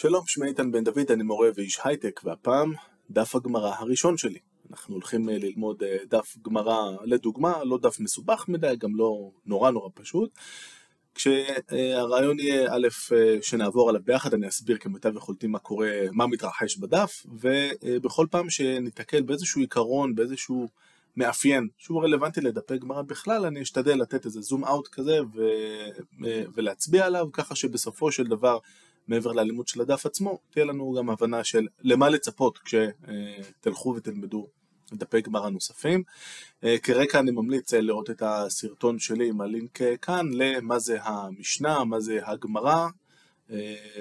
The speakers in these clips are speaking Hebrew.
שלום, שמי איתן בן דוד, אני מורה ואיש הייטק, והפעם דף הגמרא הראשון שלי. אנחנו הולכים אה, ללמוד אה, דף גמרא לדוגמה, לא דף מסובך מדי, גם לא נורא נורא פשוט. כשהרעיון יהיה א', אה, שנעבור עליו ביחד, אני אסביר כמיטב יכולתי מה קורה, מה מתרחש בדף, ובכל פעם שניתקל באיזשהו עיקרון, באיזשהו מאפיין שהוא רלוונטי לדפי גמרא בכלל, אני אשתדל לתת איזה זום אאוט כזה ו... ולהצביע עליו, ככה שבסופו של דבר מעבר ללימוד של הדף עצמו, תהיה לנו גם הבנה של למה לצפות כשתלכו ותלמדו דפי גמרא נוספים. אה, כרקע אני ממליץ אה, לראות את הסרטון שלי עם הלינק אה, כאן למה זה המשנה, מה זה הגמרא,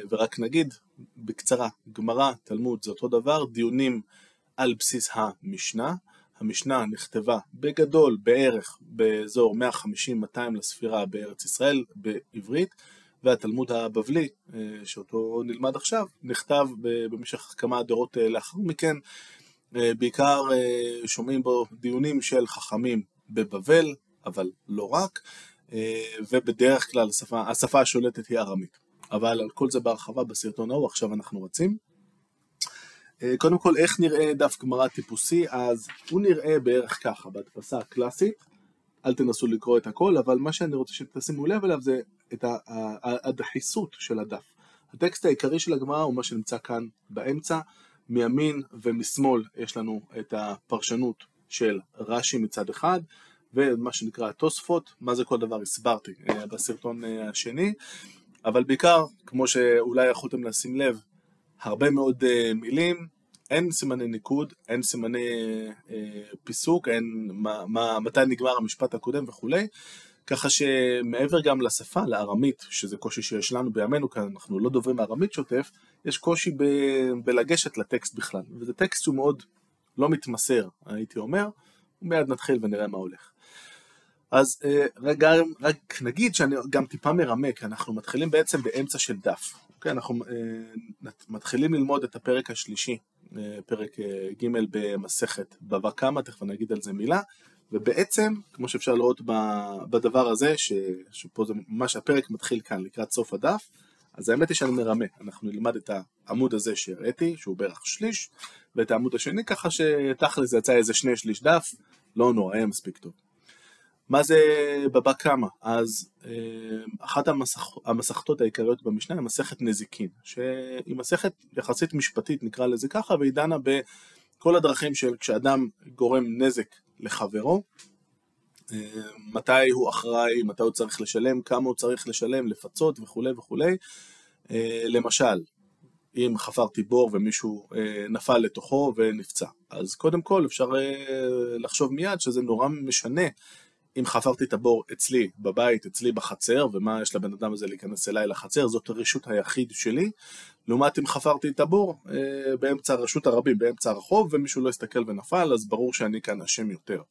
ורק נגיד בקצרה, גמרא, תלמוד זה אותו דבר, דיונים על בסיס המשנה. המשנה נכתבה בגדול בערך באזור 150-200 לספירה בארץ ישראל בעברית. והתלמוד הבבלי, אה, שאותו נלמד עכשיו, נכתב במשך כמה דורות אה, לאחר מכן, אה, בעיקר שומעים בו דיונים של חכמים בבבל, אבל לא רק, ובדרך כלל השפה, השפה השולטת היא ארמית. אבל על כל זה בהרחבה בסרטון ההוא, עכשיו אנחנו רצים. קודם כל, איך נראה דף גמרא טיפוסי? אז הוא נראה בערך ככה, בהדפסה הקלאסית. אל תנסו לקרוא את הכל, אבל מה שאני רוצה שתשימו לב אליו זה את הדחיסות של הדף. הטקסט העיקרי של הגמרא הוא מה שנמצא כאן באמצע, מימין ומשמאל יש לנו את הפרשנות של רש"י מצד אחד, ומה שנקרא התוספות, מה זה כל דבר? הסברתי אה, בסרטון אה, השני, אבל בעיקר, כמו שאולי יכולתם לשים לב, הרבה מאוד אה, מילים, אין סימני ניקוד, אין סימני אה, פיסוק, אין מה, מה, מתי נגמר המשפט הקודם וכולי, ככה שמעבר גם לשפה, לארמית, שזה קושי שיש לנו בימינו, כי אנחנו לא דוברים ארמית שוטף, יש קושי ב, בלגשת לטקסט בכלל, וזה טקסט שהוא מאוד לא מתמסר, הייתי אומר, ומיד נתחיל ונראה מה הולך. אז אה, רגע, רק נגיד שאני גם טיפה מרמה, כי אנחנו מתחילים בעצם באמצע של דף. אוקיי, אנחנו אה, מתחילים ללמוד את הפרק השלישי פרק אה, ג' במסכת בבא קמא, תכף אני אגיד על זה מילה, ובעצם, כמו שאפשר לראות בדבר הזה, ש, שפה זה ממש הפרק מתחיל כאן לקראת סוף הדף, אז האמת היא שאני מרמה, אנחנו נלמד את העמוד הזה שהראיתי, שהוא בערך שליש, ואת העמוד השני, ככה שתכל'ס יצא איזה שני שליש דף, לא נורא, היה מספיק טוב. מה זה בבא קמא? אז אה, אחת המסכ... המסכתות העיקריות במשנה היא מסכת נזיקין, שהיא מסכת יחסית משפטית נקרא לזה ככה, והיא דנה בכל הדרכים של כשאדם גורם נזק לחברו, אה, מתי הוא אחראי, מתי הוא צריך לשלם, כמה הוא צריך לשלם, לפצות וכולי וכולי. אה, למשל, אם חפרתי בור ומישהו נפל לתוכו ונפצע. אז קודם כל אפשר לחשוב מיד שזה נורא משנה אם חפרתי את הבור אצלי בבית, אצלי בחצר, ומה יש לבן אדם הזה להיכנס אליי לחצר, זאת הרשות היחיד שלי, לעומת אם חפרתי את הבור אה, באמצע רשות הרבים, באמצע הרחוב, ומישהו לא הסתכל ונפל, אז ברור שאני כאן אשם יותר.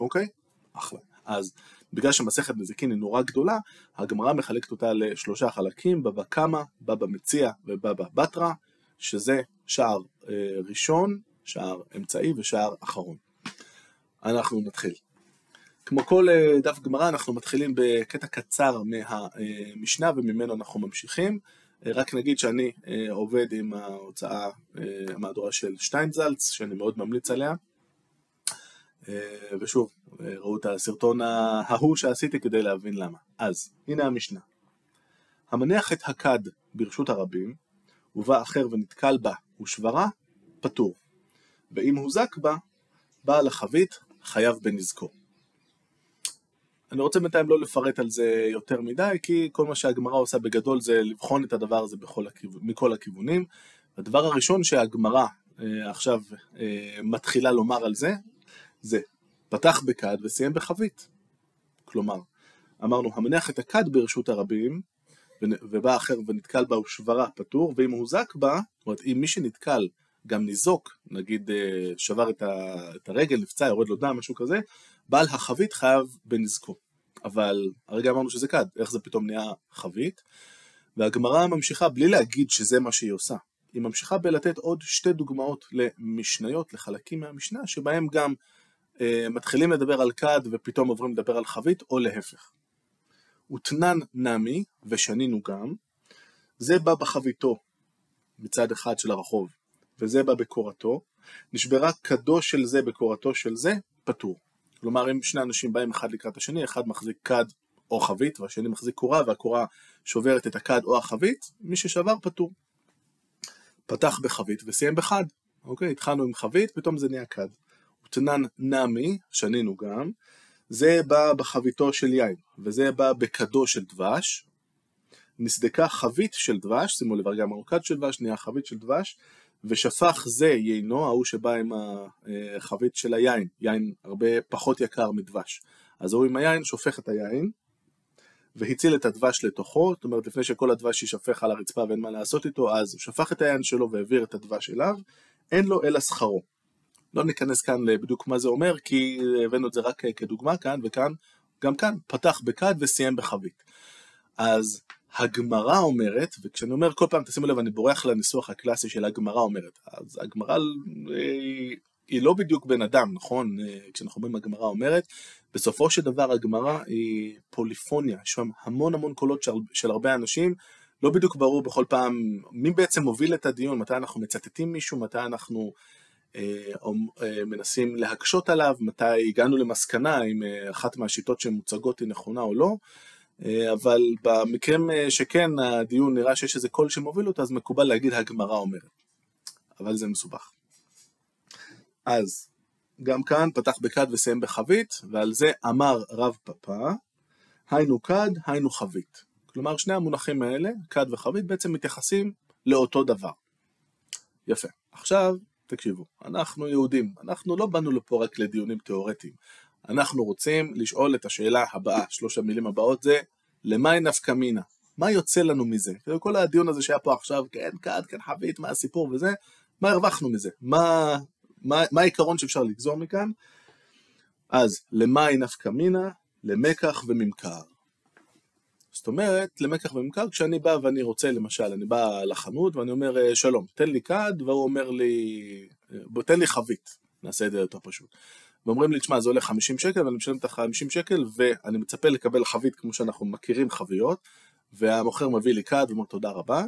אוקיי? אחלה. אז בגלל שמסכת נזיקין היא נורא גדולה, הגמרא מחלקת אותה לשלושה חלקים, בבא קמא, בבא מציע ובבא בתרא, שזה שער אה, ראשון, שער אמצעי ושער אחרון. אנחנו נתחיל. כמו כל אה, דף גמרא אנחנו מתחילים בקטע קצר מהמשנה וממנו אנחנו ממשיכים. אה, רק נגיד שאני אה, עובד עם ההוצאה, המהדורה של שטיינזלץ, שאני מאוד ממליץ עליה. ושוב, ראו את הסרטון ההוא שעשיתי כדי להבין למה. אז, הנה המשנה. המניח את הכד ברשות הרבים, ובא אחר ונתקל בה ושברה, פטור. ואם הוזק בה, בעל החבית חייב בנזקו. אני רוצה בינתיים לא לפרט על זה יותר מדי, כי כל מה שהגמרא עושה בגדול זה לבחון את הדבר הזה בכל הכיו... מכל הכיוונים. הדבר הראשון שהגמרא אה, עכשיו אה, מתחילה לומר על זה, זה פתח בכד וסיים בחבית. כלומר, אמרנו, המניח את הכד ברשות הרבים, ובא אחר ונתקל בה ושברה פטור, ואם הוזק בה, זאת אומרת, אם מי שנתקל גם ניזוק, נגיד אה, שבר את הרגל, נפצע, יורד לו דם, משהו כזה, בעל החבית חייב בנזקו. אבל הרגע אמרנו שזה כד, איך זה פתאום נהיה חבית? והגמרא ממשיכה בלי להגיד שזה מה שהיא עושה. היא ממשיכה בלתת עוד שתי דוגמאות למשניות, לחלקים מהמשנה, שבהם גם אה, מתחילים לדבר על כד ופתאום עוברים לדבר על חבית, או להפך. ותנן נמי, ושנינו גם, זה בא בחביתו מצד אחד של הרחוב, וזה בא בקורתו, נשברה כדו של זה בקורתו של זה, פטור. כלומר, אם שני אנשים באים אחד לקראת השני, אחד מחזיק כד או חבית, והשני מחזיק קורה, והקורה שוברת את הכד או החבית, מי ששבר פטור. פתח בחבית וסיים בחד. אוקיי, התחלנו עם חבית, פתאום זה נהיה כד. ותנן נמי, שנינו גם, זה בא בחביתו של יין, וזה בא בכדו של דבש. נסדקה חבית של דבש, שימו לב רגע מרוקד של דבש, נהיה חבית של דבש, ושפך זה יינו, ההוא שבא עם החבית של היין, יין הרבה פחות יקר מדבש. אז הוא עם היין שופך את היין, והציל את הדבש לתוכו, זאת אומרת לפני שכל הדבש יישפך על הרצפה ואין מה לעשות איתו, אז הוא שפך את היין שלו והעביר את הדבש אליו, אין לו אלא שכרו. לא ניכנס כאן בדיוק מה זה אומר, כי הבאנו את זה רק כדוגמה כאן וכאן, גם כאן, פתח בכד וסיים בחבית. אז הגמרא אומרת, וכשאני אומר כל פעם, תשימו לב, אני בורח לניסוח הקלאסי של הגמרא אומרת, אז הגמרא היא לא בדיוק בן אדם, נכון? כשאנחנו אומרים הגמרא אומרת, בסופו של דבר הגמרא היא פוליפוניה, יש שם המון המון קולות של, של הרבה אנשים, לא בדיוק ברור בכל פעם מי בעצם מוביל את הדיון, מתי אנחנו מצטטים מישהו, מתי אנחנו אה, אה, מנסים להקשות עליו, מתי הגענו למסקנה אם אה, אחת מהשיטות שמוצגות היא נכונה או לא, אה, אבל במקרים אה, שכן הדיון נראה שיש איזה קול שמוביל אותו, אז מקובל להגיד הגמרא אומרת. אבל זה מסובך. אז גם כאן פתח בכד וסיים בחבית, ועל זה אמר רב פפא, היינו כד, היינו חבית. כלומר, שני המונחים האלה, כד וחבית, בעצם מתייחסים לאותו דבר. יפה. עכשיו, תקשיבו, אנחנו יהודים, אנחנו לא באנו לפה רק לדיונים תיאורטיים. אנחנו רוצים לשאול את השאלה הבאה, שלוש המילים הבאות זה, למאי נפקא מינה? מה יוצא לנו מזה? כל הדיון הזה שהיה פה עכשיו, כן, כד, כן, חבית, מה הסיפור וזה, מה הרווחנו מזה? מה, מה, מה העיקרון שאפשר לגזור מכאן? אז למאי נפקא מינה? למקח וממכר. זאת אומרת, למקח וממכר, כשאני בא ואני רוצה, למשל, אני בא לחנות ואני אומר, שלום, תן לי כד, והוא אומר לי, בוא, תן לי חבית, נעשה את זה יותר פשוט. ואומרים לי, תשמע, זה עולה 50 שקל, ואני משלם את ה-50 שקל, ואני מצפה לקבל חבית כמו שאנחנו מכירים חביות, והמוכר מביא לי כד ואומר תודה רבה,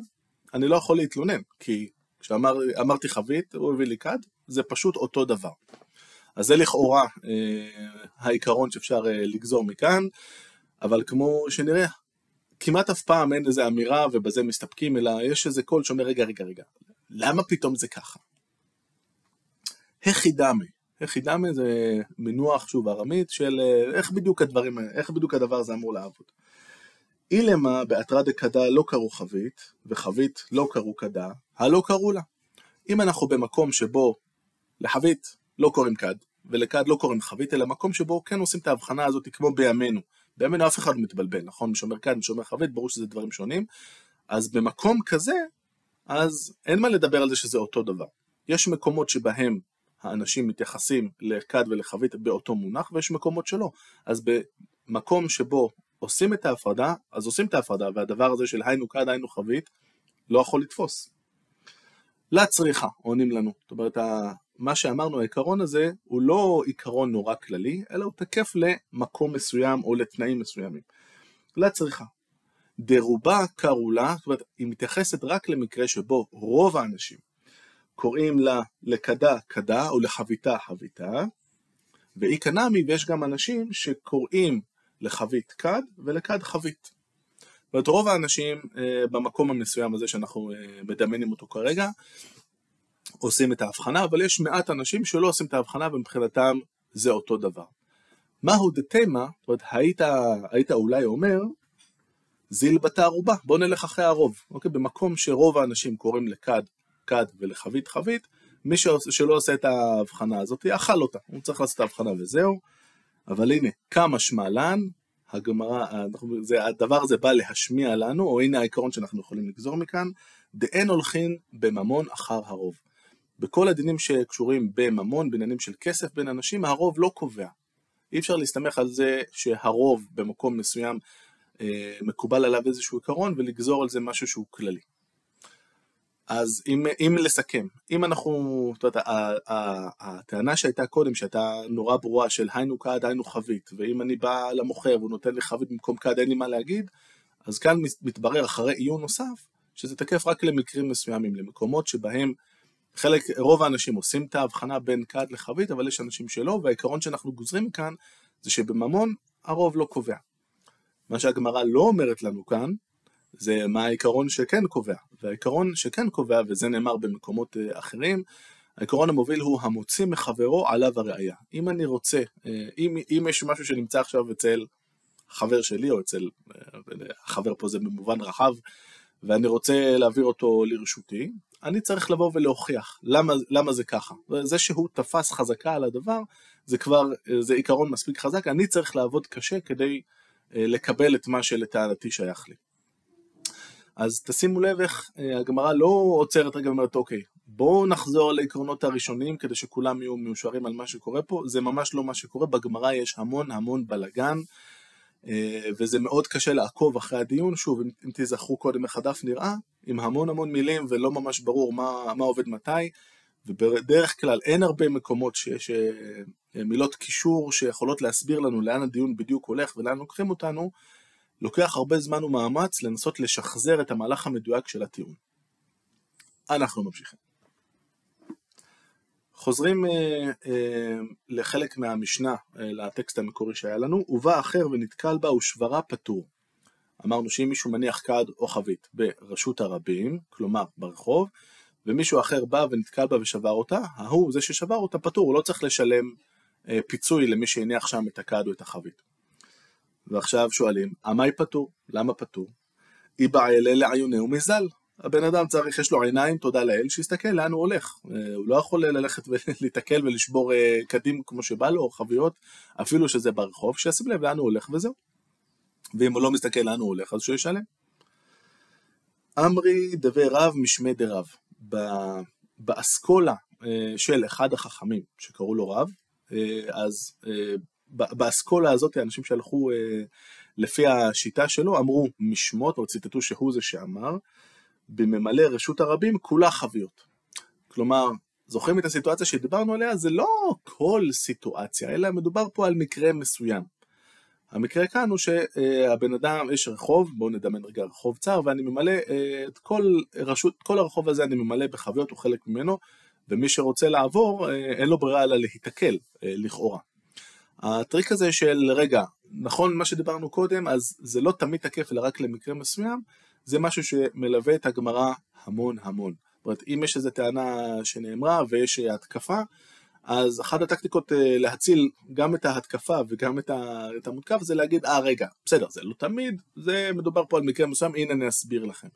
אני לא יכול להתלונן, כי כשאמרתי חבית, הוא הביא לי כד, זה פשוט אותו דבר. אז זה לכאורה אה, העיקרון שאפשר אה, לגזור מכאן, אבל כמו שנראה, כמעט אף פעם אין איזו אמירה ובזה מסתפקים, אלא יש איזה קול שאומר, רגע, רגע, רגע, למה פתאום זה ככה? החידמי, החידמי זה מינוח, שוב, ארמית, של אה, איך בדיוק הדברים, איך בדיוק הדבר הזה אמור לעבוד. אילמה באתרא דקדה לא קראו חבית, וחבית לא קראו קדה, הלא קראו לה. אם אנחנו במקום שבו לחבית לא קוראים כד, ולכד לא קוראים חבית, אלא מקום שבו כן עושים את ההבחנה הזאת כמו בימינו. בימינו אף אחד לא מתבלבל, נכון? מי שאומר כד, מי שאומר חבית, ברור שזה דברים שונים. אז במקום כזה, אז אין מה לדבר על זה שזה אותו דבר. יש מקומות שבהם האנשים מתייחסים לכד ולחבית באותו מונח, ויש מקומות שלא. אז במקום שבו עושים את ההפרדה, אז עושים את ההפרדה, והדבר הזה של היינו כד, היינו חבית, לא יכול לתפוס. לצריכה, עונים לנו. זאת אומרת, מה שאמרנו, העיקרון הזה, הוא לא עיקרון נורא כללי, אלא הוא תקף למקום מסוים או לתנאים מסוימים. לצריכה. דרובה קראו לה, זאת אומרת, היא מתייחסת רק למקרה שבו רוב האנשים קוראים לה לכדה כדה או לחביתה חביתה, ואי קנמי, ויש גם אנשים שקוראים לחבית כד ולכד חבית. זאת רוב האנשים אה, במקום המסוים הזה שאנחנו אה, מדמיינים אותו כרגע, עושים את ההבחנה, אבל יש מעט אנשים שלא עושים את ההבחנה ומבחינתם זה אותו דבר. מהו דתמה, זאת אומרת, היית, היית אולי אומר, זיל בתא ערובה, בוא נלך אחרי הרוב. אוקיי? במקום שרוב האנשים קוראים לכד, כד ולחבית חבית, מי שלא עושה את ההבחנה הזאת, אכל אותה, הוא צריך לעשות את ההבחנה וזהו. אבל הנה, כמה שמלן, הגמרא, הדבר הזה בא להשמיע לנו, או הנה העיקרון שאנחנו יכולים לגזור מכאן, דאין הולכין בממון אחר הרוב. בכל הדינים שקשורים בממון, בעניינים של כסף בין אנשים, הרוב לא קובע. אי אפשר להסתמך על זה שהרוב במקום מסוים אה, מקובל עליו איזשהו עיקרון ולגזור על זה משהו שהוא כללי. אז אם, אם לסכם, אם אנחנו, את יודעת, הטענה שהייתה קודם, שהייתה נורא ברורה של היינו כד, היינו חבית, ואם אני בא למוכר והוא נותן לי חבית במקום כד, אין לי מה להגיד, אז כאן מתברר אחרי עיון נוסף, שזה תקף רק למקרים מסוימים, למקומות שבהם חלק, רוב האנשים עושים את ההבחנה בין כד לחבית, אבל יש אנשים שלא, והעיקרון שאנחנו גוזרים כאן זה שבממון הרוב לא קובע. מה שהגמרא לא אומרת לנו כאן, זה מה העיקרון שכן קובע. והעיקרון שכן קובע, וזה נאמר במקומות אה, אחרים, העיקרון המוביל הוא המוציא מחברו עליו הראייה. אם אני רוצה, אה, אם, אם יש משהו שנמצא עכשיו אצל חבר שלי, או אצל, אה, החבר פה זה במובן רחב, ואני רוצה להעביר אותו לרשותי, אני צריך לבוא ולהוכיח למה, למה זה ככה. זה שהוא תפס חזקה על הדבר, זה כבר, זה עיקרון מספיק חזק, אני צריך לעבוד קשה כדי לקבל את מה שלטענתי שייך לי. אז תשימו לב איך אה, הגמרא לא עוצרת רגע ואומרת, אוקיי, בואו נחזור לעקרונות הראשונים כדי שכולם יהיו מיושרים על מה שקורה פה, זה ממש לא מה שקורה, בגמרא יש המון המון בלאגן, אה, וזה מאוד קשה לעקוב אחרי הדיון, שוב, אם תיזכרו קודם איך הדף נראה, עם המון המון מילים ולא ממש ברור מה, מה עובד מתי, ובדרך כלל אין הרבה מקומות שיש אה, מילות קישור שיכולות להסביר לנו לאן הדיון בדיוק הולך ולאן לוקחים אותנו, לוקח הרבה זמן ומאמץ לנסות לשחזר את המהלך המדויק של הטיעון. אנחנו ממשיכים. חוזרים אה, אה, לחלק מהמשנה, אה, לטקסט המקורי שהיה לנו, ובא אחר ונתקל בה ושברה פטור. אמרנו שאם מישהו מניח כד או חבית ברשות הרבים, כלומר ברחוב, ומישהו אחר בא ונתקל בה ושבר אותה, ההוא, זה ששבר אותה, פטור, הוא לא צריך לשלם אה, פיצוי למי שהניח שם את הכד או את החבית. ועכשיו שואלים, עמי פטור? למה פטור? איבא אלה לעיונהו מזל. הבן אדם צריך, יש לו עיניים, תודה לאל, שיסתכל לאן הוא הולך. אה, הוא לא יכול ללכת ולהיתקל ולשבור אה, קדים כמו שבא לו, או חביות, אפילו שזה ברחוב, שישים לב לאן הוא הולך וזהו. ואם הוא לא מסתכל לאן הוא הולך, אז שהוא ישלם. אמרי דבי רב משמי דרב. באסכולה אה, של אחד החכמים שקראו לו רב, אז באסכולה הזאת האנשים שהלכו לפי השיטה שלו אמרו משמות, או ציטטו שהוא זה שאמר, בממלא רשות הרבים כולה חביות. כלומר, זוכרים את הסיטואציה שדיברנו עליה? זה לא כל סיטואציה, אלא מדובר פה על מקרה מסוים. המקרה כאן הוא שהבן אדם, יש רחוב, בואו נדמיין רגע רחוב צר, ואני ממלא אה, את כל, רשות, כל הרחוב הזה אני ממלא בחביות, הוא חלק ממנו, ומי שרוצה לעבור, אה, אין לו ברירה אלא להיתקל, אה, לכאורה. הטריק הזה של, רגע, נכון מה שדיברנו קודם, אז זה לא תמיד תקף אלא רק למקרה מסוים, זה משהו שמלווה את הגמרא המון המון. זאת אומרת, אם יש איזו טענה שנאמרה ויש התקפה, אז אחת הטקטיקות אה, להציל גם את ההתקפה וגם את המותקף זה להגיד, אה רגע, בסדר, זה לא תמיד, זה מדובר פה על מקרה מסוים, הנה אני אסביר לכם.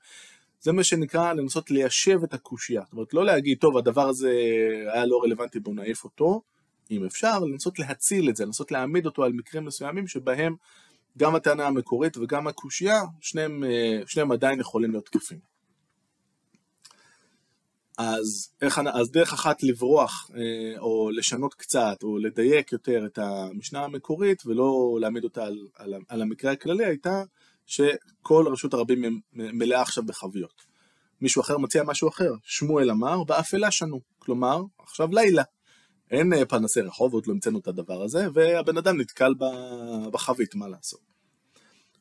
זה מה שנקרא לנסות ליישב את הקושייה. זאת אומרת, לא להגיד, טוב, הדבר הזה היה לא רלוונטי, בואו נעיף אותו, אם אפשר, לנסות להציל את זה, לנסות להעמיד אותו על מקרים מסוימים שבהם גם הטענה המקורית וגם הקושייה, שניהם, אה, שניהם עדיין יכולים להיות תקפים. אז, איך, אז דרך אחת לברוח אה, או לשנות קצת או לדייק יותר את המשנה המקורית ולא להעמיד אותה על, על, על המקרה הכללי הייתה שכל רשות הרבים מלאה עכשיו בחביות. מישהו אחר מציע משהו אחר, שמואל אמר, באפלה שנו, כלומר, עכשיו לילה. אין אה, פנסי רחוב, עוד לא המצאנו את הדבר הזה, והבן אדם נתקל בחבית, מה לעשות.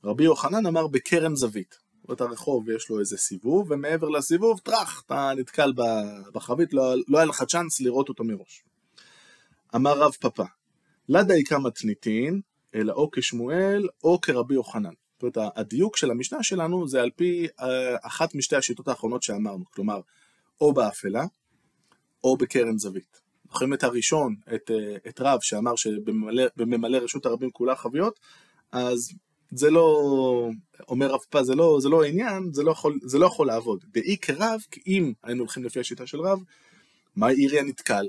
רבי יוחנן אמר בקרן זווית. זאת הרחוב יש לו איזה סיבוב, ומעבר לסיבוב, טראח, אתה נתקל בחבית, לא, לא היה לך צ'אנס לראות אותו מראש. אמר רב פפא, לדי כמה תניתין, אלא או כשמואל או כרבי יוחנן. זאת אומרת, הדיוק של המשנה שלנו זה על פי אה, אחת משתי השיטות האחרונות שאמרנו, כלומר, או באפלה, או בקרן זווית. זוכרים את הראשון, את, אה, את רב, שאמר שבממלא רשות הרבים כולה חביות, אז זה לא, אומר רב פא, זה לא, זה לא העניין, זה לא, יכול, זה לא יכול לעבוד. באי כרב, כי אם היינו הולכים לפי השיטה של רב, מה עירי הנתקל?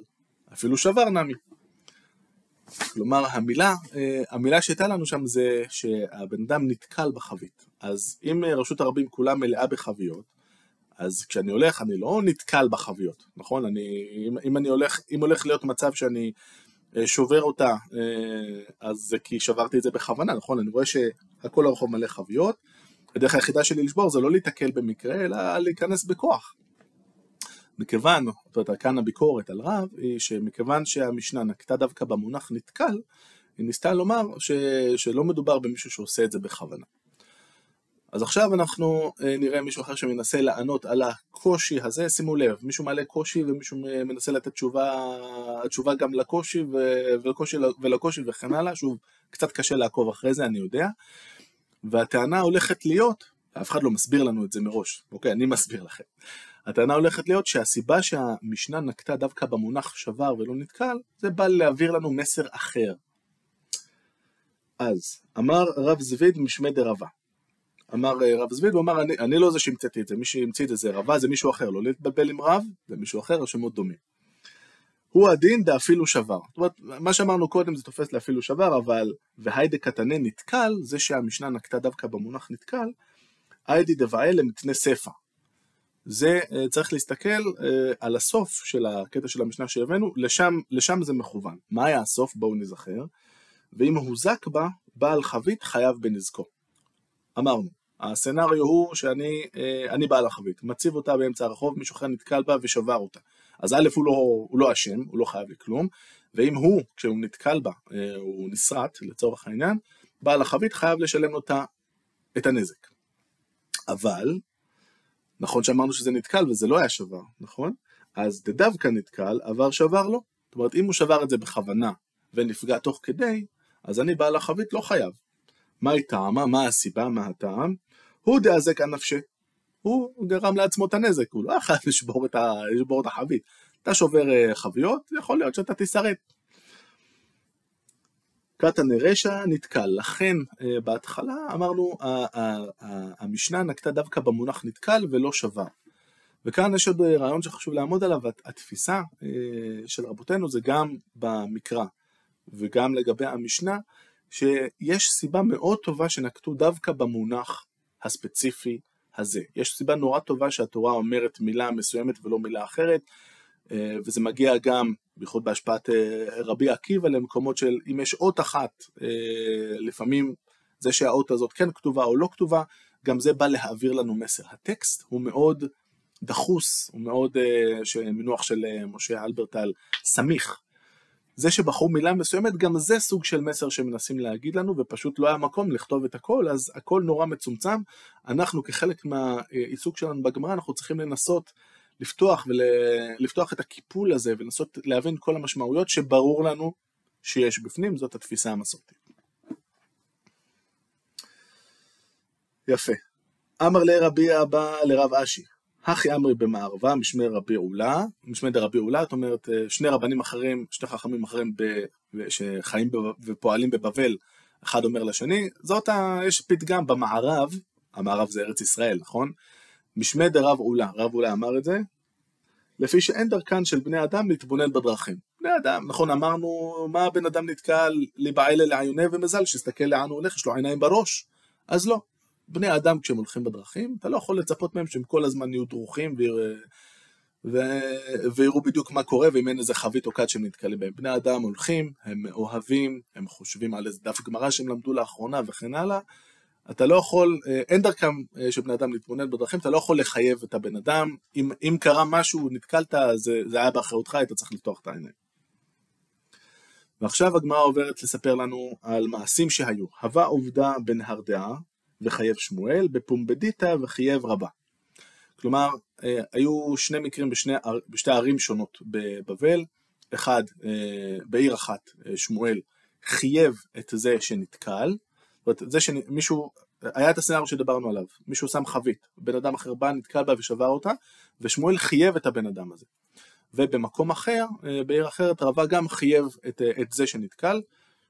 אפילו שבר נמי. כלומר, המילה, אה, המילה שהייתה לנו שם זה שהבן אדם נתקל בחבית. אז אם רשות הרבים כולה מלאה בחביות, אז כשאני הולך, אני לא נתקל בחביות, נכון? אני, אם, אם אני הולך, אם הולך להיות מצב שאני אה, שובר אותה, אה, אז זה כי שברתי את זה בכוונה, נכון? אני רואה שהכל הרחוב מלא חביות, הדרך היחידה שלי לשבור זה לא להיתקל במקרה, אלא להיכנס בכוח. מכיוון, זאת אומרת, כאן הביקורת על רב, היא שמכיוון שהמשנה נקטה דווקא במונח נתקל, היא ניסתה לומר ש, שלא מדובר במישהו שעושה את זה בכוונה. אז עכשיו אנחנו אה, נראה מישהו אחר שמנסה לענות על הקושי הזה, שימו לב, מישהו מעלה קושי ומישהו מנסה לתת תשובה, תשובה גם לקושי ולקושי, ולקושי וכן הלאה, שוב, קצת קשה לעקוב אחרי זה, אני יודע, והטענה הולכת להיות, אף אחד לא מסביר לנו את זה מראש, אוקיי, אני מסביר לכם. הטענה הולכת להיות שהסיבה שהמשנה נקטה דווקא במונח שבר ולא נתקל, זה בא להעביר לנו מסר אחר. אז, אמר רב זביד משמי דרבה. אמר אה, רב זביד, הוא אמר, אני, אני לא זה שהמצאתי את זה, מי שהמציא את זה זה רבה, זה מישהו אחר, לא להתבלבל עם רב, זה מישהו אחר, השמות דומים. הוא הדין דאפילו שבר. זאת אומרת, מה שאמרנו קודם זה תופס לאפילו שבר, אבל והיידה קטנה נתקל, זה שהמשנה נקטה דווקא במונח נתקל, היידי דבעי למתנה ספא. זה אה, צריך להסתכל אה, על הסוף של הקטע של המשנה שהבאנו, לשם, לשם זה מכוון. מה היה הסוף? בואו נזכר. ואם הוזק בה, בעל חבית חייב בנזקו. אמרנו, הסצנריו הוא שאני אה, בעל החבית, מציב אותה באמצע הרחוב, מישהו אחר נתקל בה ושבר אותה. אז א' הוא לא, הוא לא אשם, הוא לא חייב לי כלום, ואם הוא, כשהוא נתקל בה, הוא נסרט לצורך העניין, בעל החבית חייב לשלם לו את הנזק. אבל נכון שאמרנו שזה נתקל וזה לא היה שבר, נכון? אז דווקא נתקל, עבר שבר לא. זאת אומרת, אם הוא שבר את זה בכוונה ונפגע תוך כדי, אז אני בעל החבית לא חייב. מהי טעמה? מה הסיבה? מה הטעם? הוא דאזק על נפשי. הוא גרם לעצמו את הנזק, הוא לא יכול לשבור את, ה... את החבית. אתה שובר אה, חביות, יכול להיות שאתה תישרט. קטן רשע נתקל, לכן אה, בהתחלה אמרנו המשנה נקטה דווקא במונח נתקל ולא שבר. וכאן יש עוד רעיון שחשוב לעמוד עליו, התפיסה אה, של רבותינו זה גם במקרא וגם לגבי המשנה, שיש סיבה מאוד טובה שנקטו דווקא במונח הספציפי הזה. יש סיבה נורא טובה שהתורה אומרת מילה מסוימת ולא מילה אחרת, אה, וזה מגיע גם, בייחוד בהשפעת אה, רבי עקיבא, למקומות של אם יש אות אחת, אה, לפעמים זה שהאות הזאת כן כתובה או לא כתובה, גם זה בא להעביר לנו מסר. הטקסט הוא מאוד דחוס, הוא מאוד, מינוח של משה אלברטל, סמיך. זה שבחרו מילה מסוימת, גם זה סוג של מסר שמנסים להגיד לנו, ופשוט לא היה מקום לכתוב את הכל, אז הכל נורא מצומצם. אנחנו כחלק מהעיסוק שלנו בגמרא, אנחנו צריכים לנסות לפתוח ולפתוח את הקיפול הזה ולנסות להבין כל המשמעויות שברור לנו שיש בפנים, זאת התפיסה המסורתית. יפה. אמר לרבי אבא לרב אשי, הכי אמרי במערבה משמי רבי עולה, משמי דרבי עולה, זאת אומרת שני רבנים אחרים, שני חכמים אחרים ב, שחיים ופועלים בבבל, אחד אומר לשני, זאת ה... יש פתגם במערב, המערב זה ארץ ישראל, נכון? משמי דרב עולה, רב עולה אמר את זה, לפי שאין דרכן של בני אדם להתבונן בדרכים. בני אדם, נכון אמרנו, מה הבן אדם נתקל לבעלה לעיוני ומזל שיסתכל לאן הוא הולך, יש לו עיניים בראש, אז לא. בני אדם כשהם הולכים בדרכים, אתה לא יכול לצפות מהם שהם כל הזמן יהיו דרוכים ויראו בדיוק מה קורה ואם אין איזה חבית או כת שהם נתקלים בהם. בני אדם הולכים, הם אוהבים, הם חושבים על איזה דף גמרא שהם למדו לאחרונה וכן הלאה, אתה לא יכול, אה, אין דרכם אה, של בני אדם להתמונן בדרכים, אתה לא יכול לחייב את הבן אדם, אם, אם קרה משהו, נתקלת, זה, זה היה באחריותך, היית צריך לפתוח את העיניים. ועכשיו הגמרא עוברת לספר לנו על מעשים שהיו. הווה עובדה בנהרדעה וחייב שמואל, בפומבדיתא וחייב רבה. כלומר, אה, היו שני מקרים בשני, בשתי ערים שונות בבבל, אחד, בעיר אחת, שמואל חייב את זה שנתקל, זאת אומרת, זה שמישהו, היה את הסצנריו שדיברנו עליו, מישהו שם חבית, בן אדם אחר בא, נתקל בה ושבר אותה, ושמואל חייב את הבן אדם הזה. ובמקום אחר, אה, בעיר אחרת, רבה גם חייב את, אה, את זה שנתקל,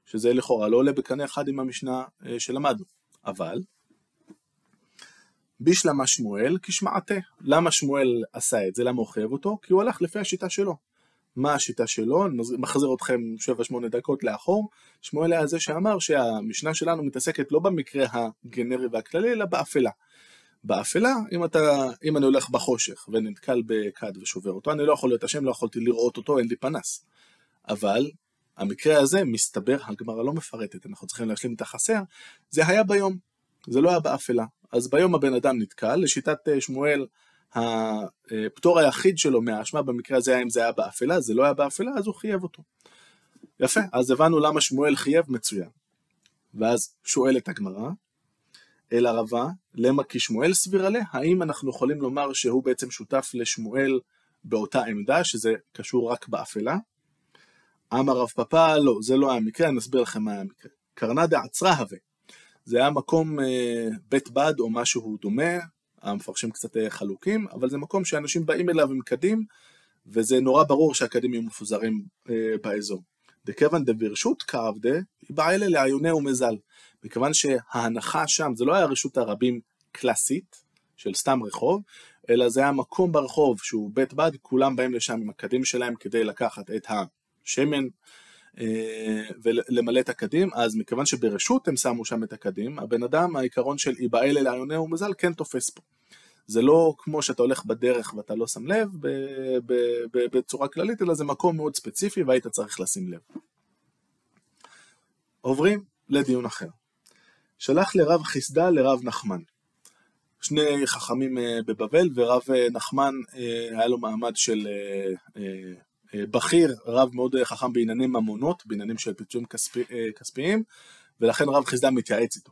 שזה לכאורה לא עולה בקנה אחד עם המשנה אה, שלמדנו. אבל, בישלמה שמואל כשמעתה. למה שמואל עשה את זה? למה הוא חייב אותו? כי הוא הלך לפי השיטה שלו. מה השיטה שלו, אני מחזיר אתכם 7-8 דקות לאחור, שמואל היה זה שאמר שהמשנה שלנו מתעסקת לא במקרה הגנרי והכללי, אלא באפלה. באפלה, אם, אתה, אם אני הולך בחושך ונתקל בכד ושובר אותו, אני לא יכול להיות אשם, לא יכולתי לראות אותו, אין לי פנס. אבל המקרה הזה, מסתבר, הגמרא לא מפרטת, אנחנו צריכים להשלים את החסר, זה היה ביום, זה לא היה באפלה. אז ביום הבן אדם נתקל, לשיטת אה, שמואל הפטור היחיד שלו מהאשמה במקרה הזה היה אם זה היה באפלה, זה לא היה באפלה, אז הוא חייב אותו. יפה, אז הבנו למה שמואל חייב מצוין. ואז שואלת הגמרא, אל ערבה, למה כי שמואל סביר עליה, האם אנחנו יכולים לומר שהוא בעצם שותף לשמואל באותה עמדה, שזה קשור רק באפלה? אמר רב פאפא, לא, זה לא היה מקרה, אני אסביר לכם מה היה המקרה. קרנה דעצרה הווה. זה היה מקום אה, בית בד או משהו דומה, המפרשים קצת אה, חלוקים, אבל זה מקום שאנשים באים אליו עם קדים, וזה נורא ברור שהקדים יהיו מפוזרים אה, באזור. דכיוון דברשות כעבדה, בעלה לעיוני ומזל. מכיוון שההנחה שם, זה לא היה רשות הרבים קלאסית, של סתם רחוב, אלא זה היה מקום ברחוב שהוא בית בד, כולם באים לשם עם הקדים שלהם כדי לקחת את השמן ולמלא את הקדים, אז מכיוון שברשות הם שמו שם את הקדים, הבן אדם, העיקרון של היבעל אל עיוני ומזל כן תופס פה. זה לא כמו שאתה הולך בדרך ואתה לא שם לב בצורה כללית, אלא זה מקום מאוד ספציפי והיית צריך לשים לב. עוברים לדיון אחר. שלח לרב חיסדא לרב נחמן. שני חכמים אה, בבבל, ורב אה, נחמן היה לו מעמד של בכיר, רב מאוד חכם בענייני ממונות, בעניינים של פיצויים כספי, כספיים, ולכן רב חיסדא מתייעץ איתו.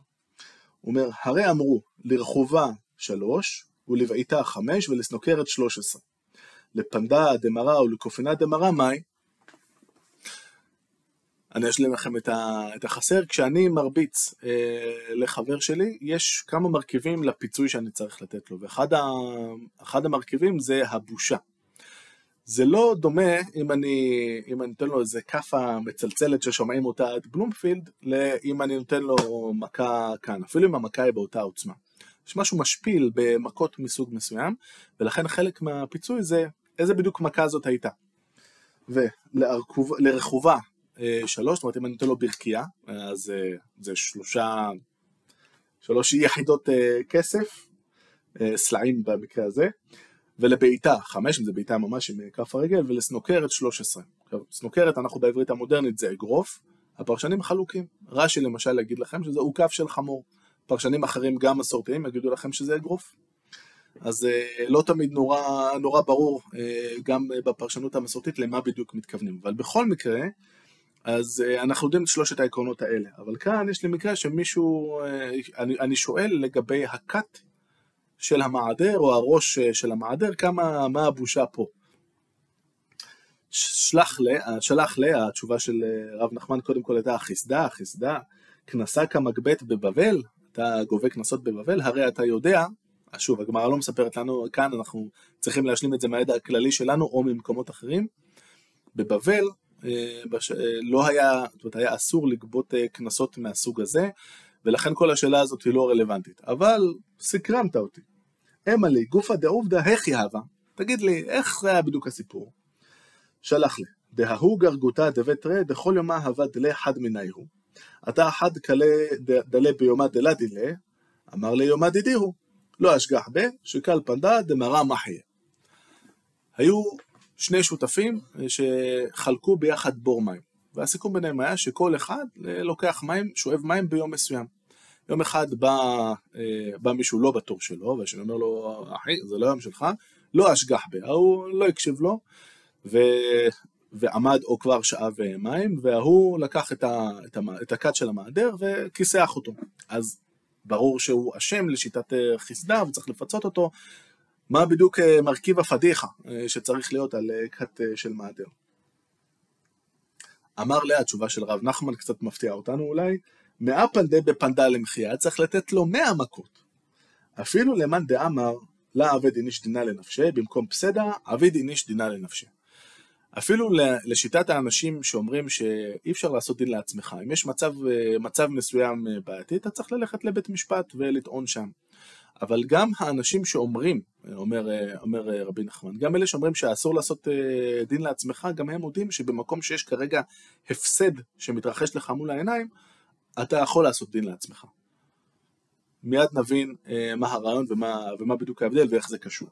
הוא אומר, הרי אמרו לרחובה שלוש, ולבעיטה חמש, ולסנוקרת שלוש עשרה. לפנדה דמרה ולקופנה דמרה מאי. אני אשלים לכם את החסר. כשאני מרביץ אה, לחבר שלי, יש כמה מרכיבים לפיצוי שאני צריך לתת לו, ואחד המרכיבים זה הבושה. זה לא דומה אם אני, אם אני נותן לו איזה כאפה מצלצלת ששומעים אותה עד בלומפילד, לאם אני נותן לו מכה כאן, אפילו אם המכה היא באותה עוצמה. יש משהו משפיל במכות מסוג מסוים, ולכן חלק מהפיצוי זה איזה בדיוק מכה זאת הייתה. ולרחובה אה, שלוש, זאת אומרת אם אני נותן לו ברכייה, אז אה, זה שלושה, שלוש יחידות אה, כסף, סלעים במקרה הזה, ולבעיטה חמש, אם זה בעיטה ממש עם כף הרגל, ולסנוקרת שלוש עשרה. עכשיו, סנוקרת אנחנו בעברית המודרנית זה אגרוף, הפרשנים חלוקים. רש"י למשל יגיד לכם שזה עוקף של חמור. פרשנים אחרים גם מסורתיים יגידו לכם שזה אגרוף. אז אה, לא תמיד נורא, נורא ברור אה, גם בפרשנות המסורתית למה בדיוק מתכוונים, אבל בכל מקרה, אז אה, אנחנו יודעים את שלושת העקרונות האלה, אבל כאן יש לי מקרה שמישהו, אני, אני שואל לגבי הכת של המעדר או הראש של המעדר, כמה, מה הבושה פה. שלח ל, שלח ל, התשובה של רב נחמן קודם כל הייתה החיסדה, החיסדה, כנסה כמגבט בבבל, אתה גובה קנסות בבבל, הרי אתה יודע, שוב, הגמרא לא מספרת לנו, כאן אנחנו צריכים להשלים את זה מהידע הכללי שלנו או ממקומות אחרים. בבבל אה, בש... אה, לא היה, זאת אומרת, היה אסור לגבות אה, קנסות מהסוג הזה, ולכן כל השאלה הזאת היא לא רלוונטית. אבל סקרנת אותי. אמה לי, גופא דעובדא הכי הווה. תגיד לי, איך זה היה בדיוק הסיפור? שלח לי, דההוא גרגותא דבית רא דכל יומא הווה דלה חד מנייהו. אתה אחד כלה דלה ביומא דלה דילה, אמר ליומא דידיהו, לא אשגח בה, שקל פנדה דמרא מחיה. היו שני שותפים שחלקו ביחד בור מים, והסיכום ביניהם היה שכל אחד לוקח מים, שואב מים ביום מסוים. יום אחד בא, אה, בא מישהו לא בתור שלו, והשני אומר לו, אחי, זה לא יום שלך, לא אשגח בה, ההוא לא הקשיב לו, ו... ועמד או כבר שאב מים, וההוא לקח את, ה, את, ה, את הכד של המעדר וכיסח אותו. אז ברור שהוא אשם לשיטת אה, חיסדה וצריך לפצות אותו. מה בדיוק אה, מרכיב הפדיחה שצריך להיות על כת של מעדר? אמר לה, התשובה של רב נחמן קצת מפתיעה אותנו אולי, מאה פנדה בפנדה למחיה, צריך לתת לו מאה מכות. אפילו למאן דאמר, לה עבד איניש דינה לנפשי, במקום פסדה, עביד איניש דינה לנפשי. אפילו לשיטת האנשים שאומרים שאי אפשר לעשות דין לעצמך, אם יש מצב, אה, מצב מסוים אה, בעייתי, אתה צריך ללכת לבית משפט ולטעון שם. אבל גם האנשים שאומרים, אומר, אומר רבי נחמן, גם אלה שאומרים שאסור לעשות אה, דין לעצמך, גם הם מודים שבמקום שיש כרגע הפסד שמתרחש לך מול העיניים, אתה יכול לעשות דין לעצמך. מיד נבין מה הרעיון ומה, ומה בדיוק ההבדל ואיך זה קשור.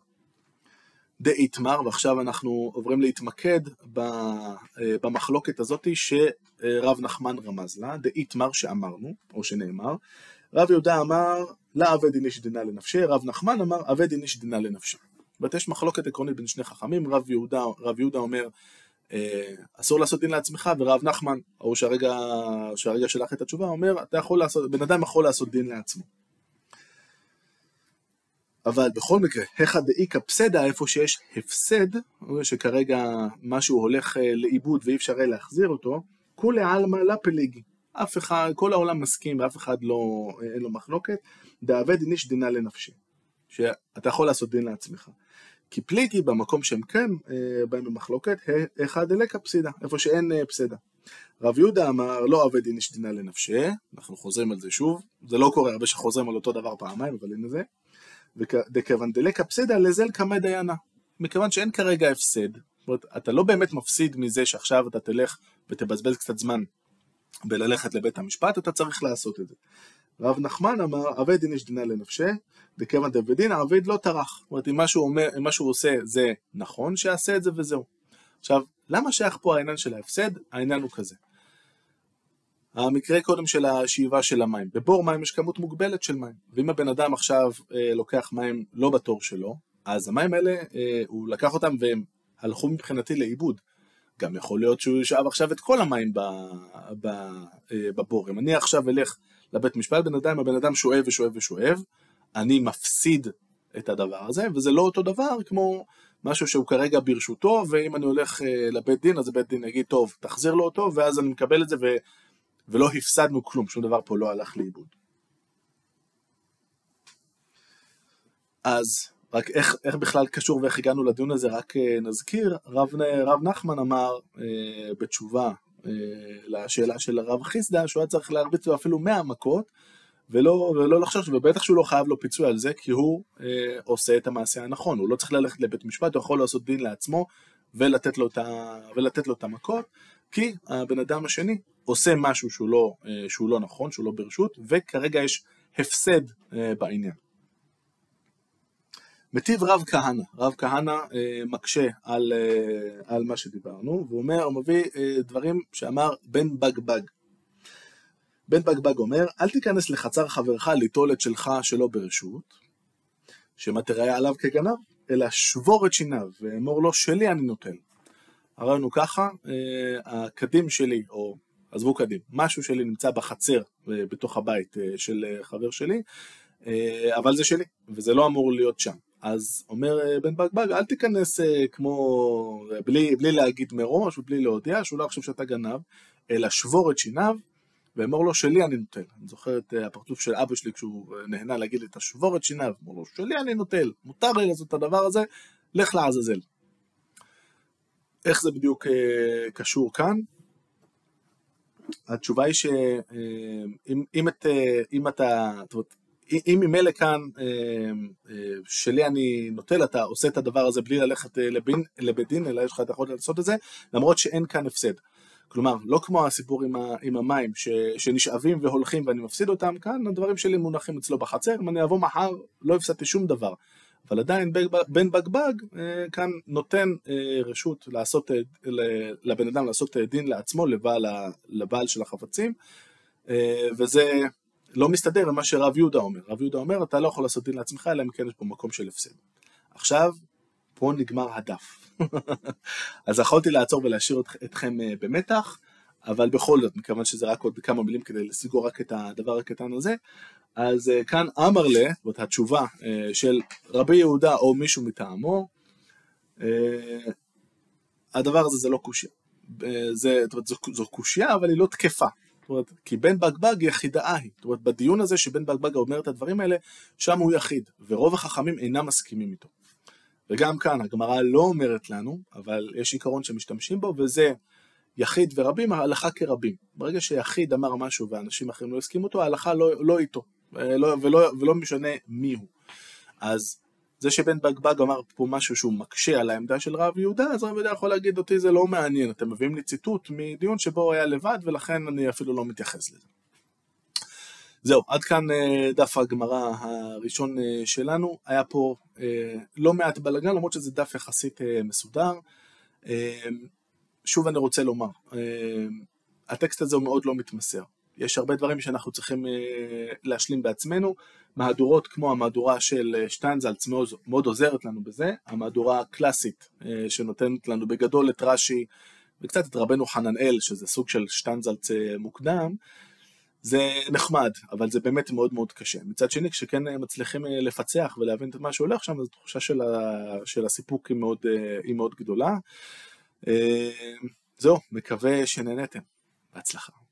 דאיתמר, ועכשיו אנחנו עוברים להתמקד אה, במחלוקת הזאת שרב נחמן רמז לה, דאיתמר שאמרנו, או שנאמר, רב יהודה אמר, לא עבד איניש דינה לנפשי, רב נחמן אמר, עבד איניש דינה לנפשי. זאת אומרת, יש מחלוקת עקרונית בין שני חכמים, רב יהודה, רב יהודה אומר, אה, אסור לעשות דין לעצמך, ורב נחמן, או שהרגע, שהרגע שלח את התשובה, אומר, אתה יכול לעשות, בן אדם יכול לעשות דין לעצמו. אבל בכל מקרה, היכא דאיכא פסדא, איפה שיש הפסד, שכרגע משהו הולך לאיבוד ואי אפשר להחזיר אותו, כולי עלמא לה פליגי. אף אחד, כל העולם מסכים ואף אחד לא, אין לו מחלוקת, דאבד איניש דינה לנפשי. שאתה יכול לעשות דין לעצמך. כי פליגי במקום שהם כן אה, באים במחלוקת, אחד אלקה פסידה, איפה שאין אה, פסידה. רב יהודה אמר לא עבד איניש דינה לנפשי, אנחנו חוזרים על זה שוב, זה לא קורה הרבה שחוזרים על אותו דבר פעמיים, אבל הנה זה. דכיוון דלקה פסידה לזל קמא דיינה. מכיוון שאין כרגע הפסד, זאת אומרת, אתה לא באמת מפסיד מזה שעכשיו אתה תלך ותבזבז קצת זמן בללכת לבית המשפט, אתה צריך לעשות את זה. רב נחמן אמר, עבד דין יש דינה לנפשי, דכיוון דבדין עבד לא טרח. זאת אומרת, אם מה שהוא, אומר, אם מה עושה זה נכון, שיעשה את זה וזהו. עכשיו, למה שייך פה העניין של ההפסד? העניין הוא כזה. המקרה קודם של השאיבה של המים. בבור מים יש כמות מוגבלת של מים, ואם הבן אדם עכשיו אה, לוקח מים לא בתור שלו, אז המים האלה, אה, הוא לקח אותם והם הלכו מבחינתי לאיבוד. גם יכול להיות שהוא ישאב עכשיו את כל המים אה, בבור. אם אני עכשיו אלך לבית משפט, אדם, הבן אדם שואב ושואב ושואב, אני מפסיד את הדבר הזה, וזה לא אותו דבר כמו משהו שהוא כרגע ברשותו, ואם אני הולך אה, לבית דין, אז הבית דין יגיד, טוב, תחזיר לו אותו, ואז אני מקבל את זה, ו... ולא הפסדנו כלום, שום דבר פה לא הלך לאיבוד. אז רק איך, איך בכלל קשור ואיך הגענו לדיון הזה, רק אה, נזכיר, רב, רב נחמן אמר אה, בתשובה לשאלה של הרב חיסדא, שהוא היה צריך להרביץ לו אפילו 100 מכות, ולא, ולא לחשוב, ובטח שהוא לא חייב לו פיצוי על זה, כי הוא אה, עושה את המעשה הנכון, הוא לא צריך ללכת לבית משפט, הוא יכול לעשות דין לעצמו ולתת לו את, ה, ולתת לו את המכות, כי הבן אדם השני עושה משהו שהוא לא, אה, שהוא לא נכון, שהוא לא ברשות, וכרגע יש הפסד אה, בעניין. מטיב רב כהנא, רב כהנא אה, מקשה על, אה, על מה שדיברנו, והוא אומר, הוא מביא אה, דברים שאמר בן בגבג. בן בגבג אומר, אל תיכנס לחצר חברך ליטול את שלך שלא ברשות, שמא תראה עליו כגנב, אלא שבור את שיניו, ואמור לו, שלי אני נוטל. הרעיון הוא ככה, הקדים שלי, או עזבו קדים, משהו שלי נמצא בחצר בתוך הבית של חבר שלי, אבל זה שלי, וזה לא אמור להיות שם. אז אומר אה, בן בגבג, אל תיכנס אה, כמו, בלי, בלי להגיד מראש ובלי להודיע, שהוא לא יחשוב שאתה גנב, אלא שבור את שיניו, ואמור לו, שלי אני נוטל. אני זוכר את אה, הפרצוף של אבא שלי כשהוא נהנה להגיד לי, תשבור את שיניו, אמור לו, שלי אני נוטל, מותר לי לעשות את הדבר הזה, לך לעזאזל. איך זה בדיוק קשור כאן? התשובה היא שאם אם, אם אתה, זאת אומרת, אם ממילא כאן אה, אה, שלי אני נוטל, אתה עושה את הדבר הזה בלי ללכת אה, לבית דין, אלא יש לך את היכולת לעשות את זה, למרות שאין כאן הפסד. כלומר, לא כמו הסיפור עם, ה, עם המים ש, שנשאבים והולכים ואני מפסיד אותם, כאן הדברים שלי מונחים אצלו בחצר, אם אני אבוא מחר לא הפסדתי שום דבר. אבל עדיין בן בגבג כאן נותן רשות לעשות, לבן אדם לעשות דין לעצמו, לבעל, לבעל של החפצים, וזה לא מסתדר עם מה שרב יהודה אומר. רב יהודה אומר, אתה לא יכול לעשות דין לעצמך, אלא אם כן יש פה מקום של הפסד. עכשיו, פה נגמר הדף. אז יכולתי לעצור ולהשאיר אתכם אה, במתח, אבל בכל זאת, מכיוון שזה רק עוד כמה מילים כדי לסגור רק את הדבר הקטן הזה, אז אה, כאן אמר לה, זאת התשובה אה, של רבי יהודה או מישהו מטעמו, הדבר הזה זה לא קושייה. זה, זו, זו קושייה, אבל היא לא תקפה. אומרת, כי בן בגבג יחידה היא. זאת אומרת, בדיון הזה שבן בגבג אומר את הדברים האלה, שם הוא יחיד, ורוב החכמים אינם מסכימים איתו. וגם כאן הגמרא לא אומרת לנו, אבל יש עיקרון שמשתמשים בו, וזה יחיד ורבים, ההלכה כרבים. ברגע שיחיד אמר משהו ואנשים אחרים לא הסכימו אותו, ההלכה לא, לא איתו, ולא, ולא, ולא משנה מי הוא. אז זה שבן בגבג אמר פה משהו שהוא מקשה על העמדה של רב יהודה, אז רב יהודה יכול להגיד אותי זה לא מעניין, אתם מביאים לי ציטוט מדיון שבו הוא היה לבד ולכן אני אפילו לא מתייחס לזה. זהו, עד כאן אה, דף הגמרא הראשון אה, שלנו, היה פה אה, לא מעט בלאגן למרות שזה דף יחסית מסודר. שוב אני רוצה לומר, הטקסט הזה הוא מאוד לא מתמסר. יש הרבה דברים שאנחנו צריכים להשלים בעצמנו, מהדורות כמו המהדורה של אה, שטיינזלץ מאוד, מאוד עוזרת לנו בזה, המהדורה הקלאסית אה, שנותנת לנו בגדול את רש"י וקצת את רבנו חננאל שזה סוג של שטיינזלץ אה, מוקדם, זה נחמד, אבל זה באמת מאוד מאוד קשה. מצד שני, כשכן מצליחים לפצח ולהבין את מה שהולך שם, אז התחושה של, ה... של הסיפוק היא מאוד, היא מאוד גדולה. זהו, מקווה שנהנתם. בהצלחה.